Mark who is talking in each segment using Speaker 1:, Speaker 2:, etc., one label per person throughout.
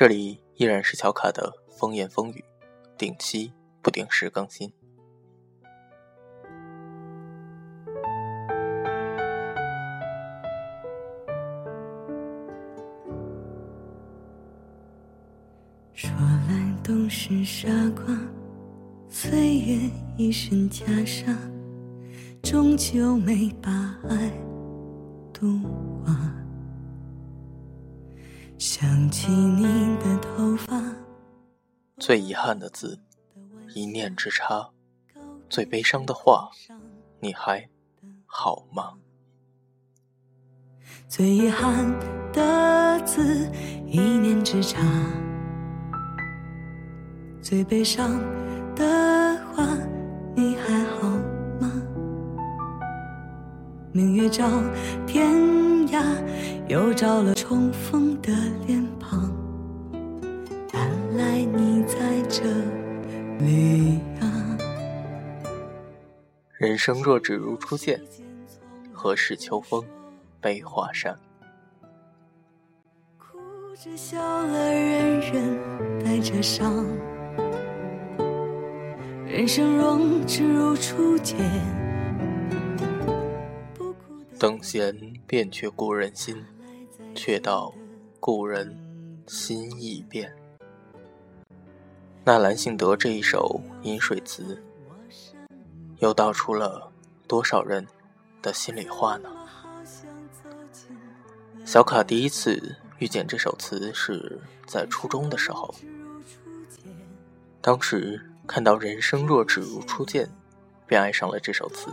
Speaker 1: 这里依然是小卡的风言风语，定期不定时更新。
Speaker 2: 说来都是傻瓜，岁月一身袈裟，终究没把爱渡化。想起你的头发，
Speaker 1: 最遗憾的字，一念之差；最悲伤的话，你还好吗？
Speaker 2: 最遗憾的字，一念之差。最悲伤的话，你还好吗？明月照天涯，又照了重逢的脸庞。原来你在这里啊！
Speaker 1: 人生若只如初见，何事秋风悲画扇？
Speaker 2: 哭着笑了，人人带着伤。人生若只如初见，
Speaker 1: 等闲变却故人心，却道故人心易变。纳兰性德这一首饮水词，又道出了多少人的心里话呢？小卡第一次遇见这首词是在初中的时候，当时。看到“人生若只如初见”，便爱上了这首词。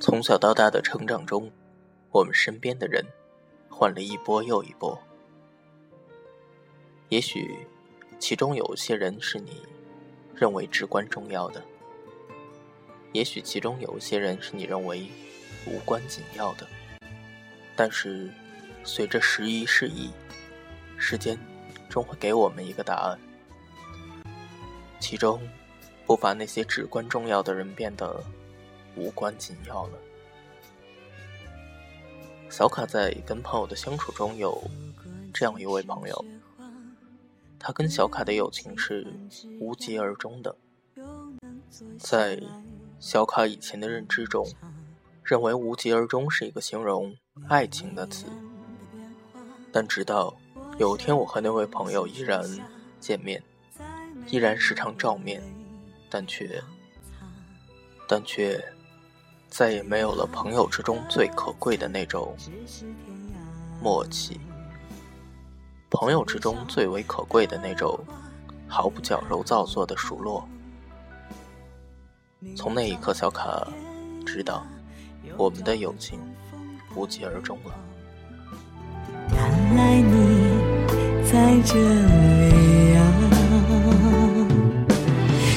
Speaker 1: 从小到大的成长中，我们身边的人换了一波又一波。也许，其中有一些人是你认为至关重要的；也许其中有一些人是你认为无关紧要的。但是，随着时移世易，时间。终会给我们一个答案，其中不乏那些至关重要的人变得无关紧要了。小卡在跟朋友的相处中有这样一位朋友，他跟小卡的友情是无疾而终的。在小卡以前的认知中，认为无疾而终是一个形容爱情的词，但直到。有天，我和那位朋友依然见面，依然时常照面，但却，但却再也没有了朋友之中最可贵的那种默契，朋友之中最为可贵的那种毫不矫揉造作的熟络。从那一刻，小卡知道，我们的友情无疾而终了。
Speaker 2: 原来你。在这里啊，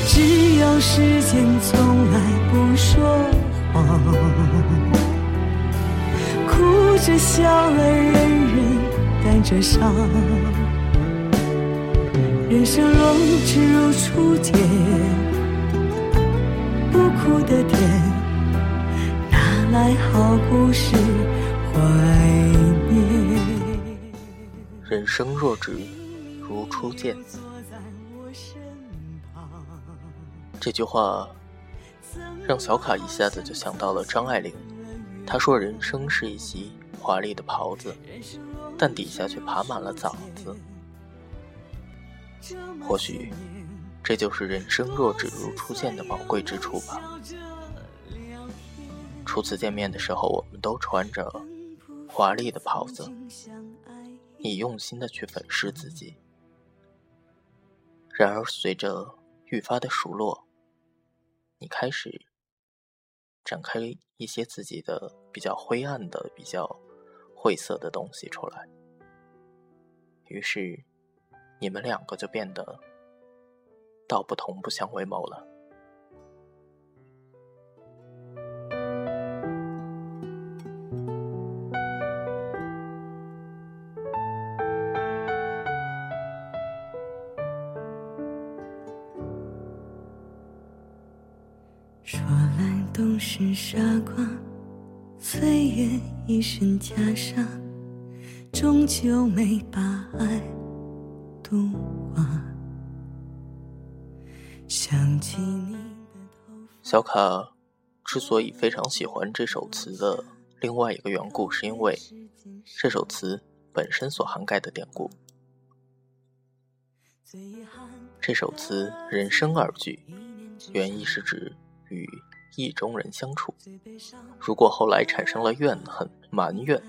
Speaker 2: 只有时间从来不说，哭着笑了，人人带着伤。人生若只如初见，不哭的甜，哪来好故事怀念？
Speaker 1: 人生若只如初见，这句话让小卡一下子就想到了张爱玲。她说：“人生是一袭华丽的袍子，但底下却爬满了枣子。”或许这就是人生若只如初见的宝贵之处吧。初次见面的时候，我们都穿着华丽的袍子。你用心的去粉饰自己，然而随着愈发的熟络，你开始展开一些自己的比较灰暗的、比较晦涩的东西出来，于是你们两个就变得道不同不相为谋了。
Speaker 2: 是傻瓜，岁月一身袈裟，终究没把爱。想起你的头发
Speaker 1: 小卡之所以非常喜欢这首词的另外一个缘故，是因为这首词本身所涵盖的典故。这首词“人生”二句，原意是指与意中人相处。如果后来产生了怨恨、埋怨，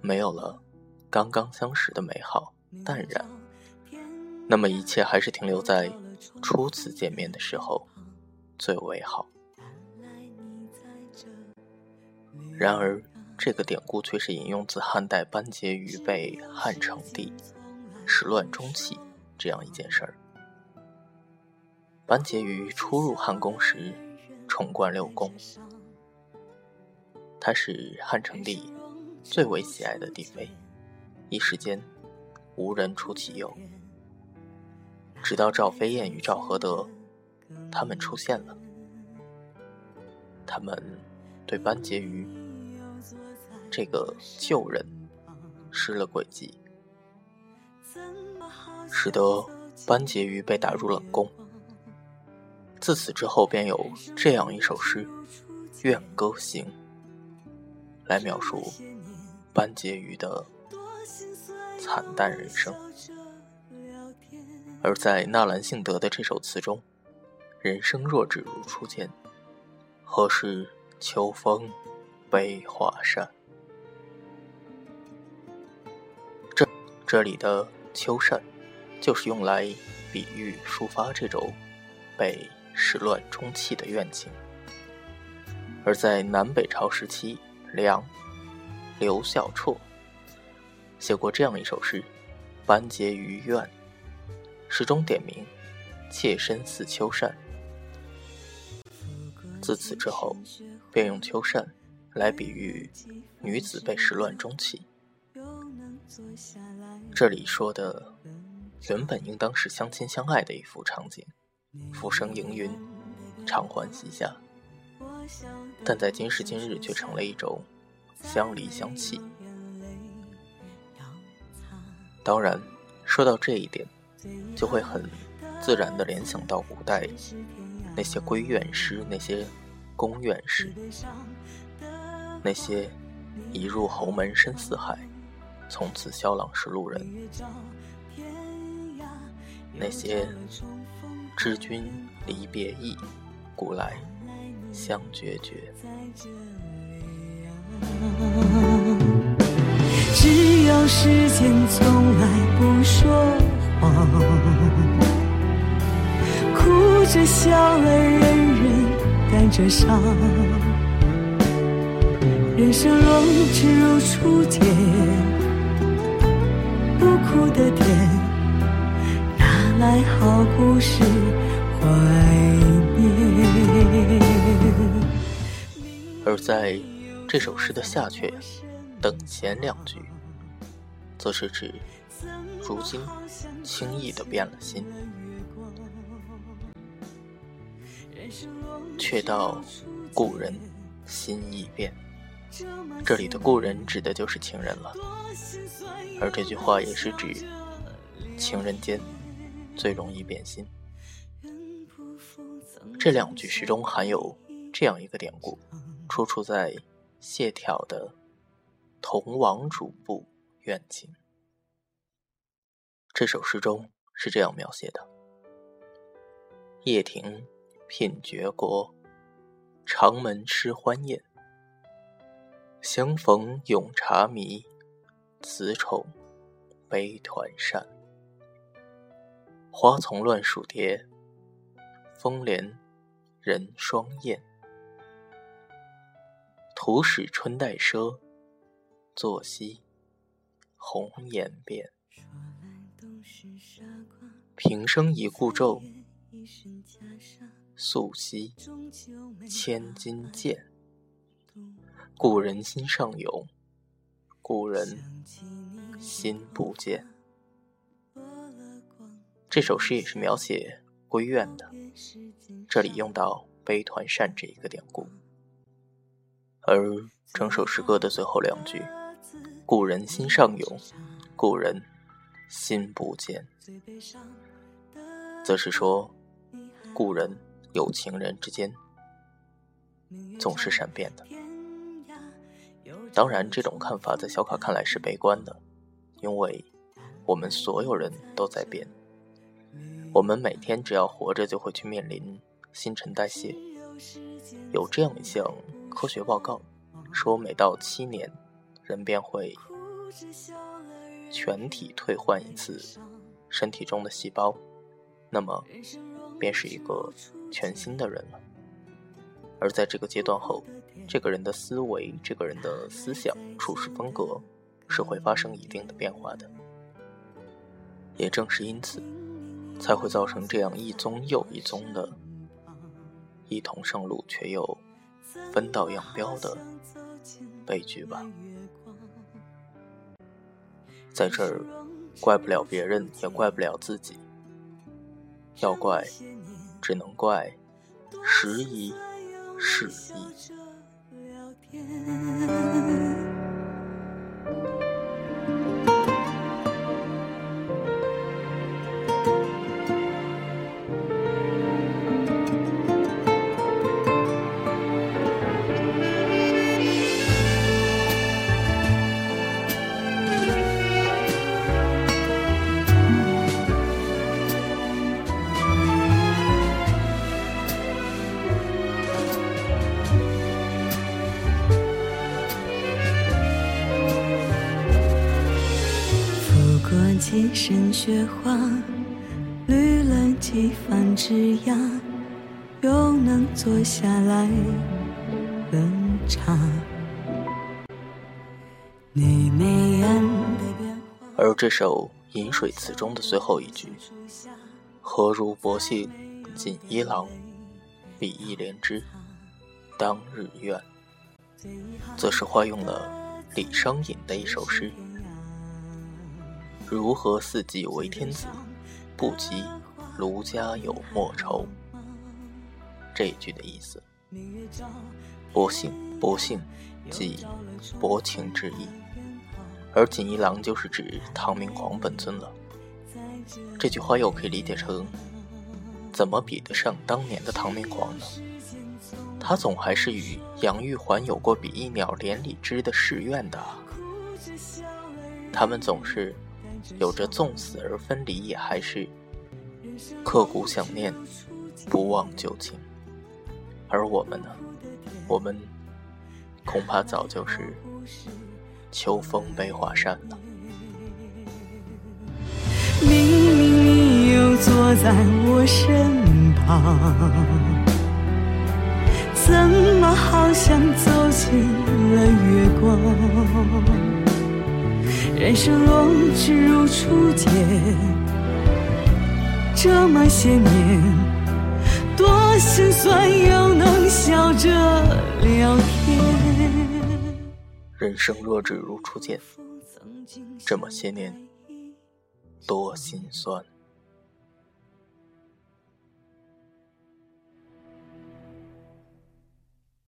Speaker 1: 没有了刚刚相识的美好、淡然，那么一切还是停留在初次见面的时候最为好。然而，这个典故却是引用自汉代班婕妤被汉成帝始乱终弃这样一件事儿。班婕妤初入汉宫时，宠冠六宫，她是汉成帝最为喜爱的帝妃，一时间无人出其右。直到赵飞燕与赵合德他们出现了，他们对班婕妤。这个旧人失了诡计，使得班婕妤被打入冷宫。自此之后，便有这样一首诗《怨歌行》来描述班婕妤的惨淡人生。而在纳兰性德的这首词中，“人生若只如初见，何事秋风悲画扇。”这这里的秋扇，就是用来比喻抒发这种被始乱终弃的怨情。而在南北朝时期，梁刘孝绰写过这样一首诗《班婕妤怨》，诗中点名“妾身似秋扇”。自此之后，便用秋扇来比喻女子被始乱终弃。这里说的原本应当是相亲相爱的一幅场景，浮生盈云，长欢膝下，但在今时今日却成了一种相离相弃。当然，说到这一点，就会很自然地联想到古代那些闺怨诗、那些宫怨诗、那些一入侯门深似海。从此萧郎是路人。那些知君离别意，古来相决绝。
Speaker 2: 只有时间从来不说谎，哭着笑了，人人带着伤。人生若只如初见。苦的甜，来好故事怀念？
Speaker 1: 而在这首诗的下阙等闲两句，则是指如今轻易的变了心。却道故人心易变，这里的故人指的就是情人了。而这句话也是指情人间最容易变心。这两句诗中含有这样一个典故，出处在谢朓的《同王主簿怨情》。这首诗中是这样描写的：“夜庭聘绝国，长门吃欢宴。相逢咏茶迷。”此宠悲团扇，花丛乱数蝶，风帘人双燕。徒使春带赊，坐西红颜变。平生一顾昼，素昔千金贱。故人心上涌。故人心不见。这首诗也是描写闺怨的，这里用到“悲团扇”这一个典故，而整首诗歌的最后两句故人心上涌，故人心不见。则是说，故人有情人之间总是善变的。当然，这种看法在小卡看来是悲观的，因为我们所有人都在变。我们每天只要活着，就会去面临新陈代谢。有这样一项科学报告，说每到七年。人便会全体退换一次身体中的细胞，那么便是一个全新的人了。而在这个阶段后，这个人的思维、这个人的思想、处事风格是会发生一定的变化的。也正是因此，才会造成这样一宗又一宗的一同上路却又分道扬镳的悲剧吧。在这儿，怪不了别人，也怪不了自己。要怪，只能怪时移世易。
Speaker 2: 深雪花，绿了几番枝桠，又能坐下来喝茶。你眉眼
Speaker 1: 而这首《饮水词》中的最后一句“何如薄幸锦衣郎，比翼连枝，当日愿”，则是化用了李商隐的一首诗。如何四季为天子，不及卢家有莫愁。这句的意思，薄幸薄幸即薄情之意，而锦衣郎就是指唐明皇本尊了。这句话又可以理解成，怎么比得上当年的唐明皇呢？他总还是与杨玉环有过比翼鸟连理枝的誓愿的，他们总是。有着纵死而分离，也还是刻骨想念，不忘旧情。而我们呢？我们恐怕早就是秋风悲画扇了。
Speaker 2: 明明你又坐在我身旁，怎么好像走进了月光？人生若只如初见，这么些年，多心酸又能笑着聊天。
Speaker 1: 人生若只如初见，这么些年，多心酸。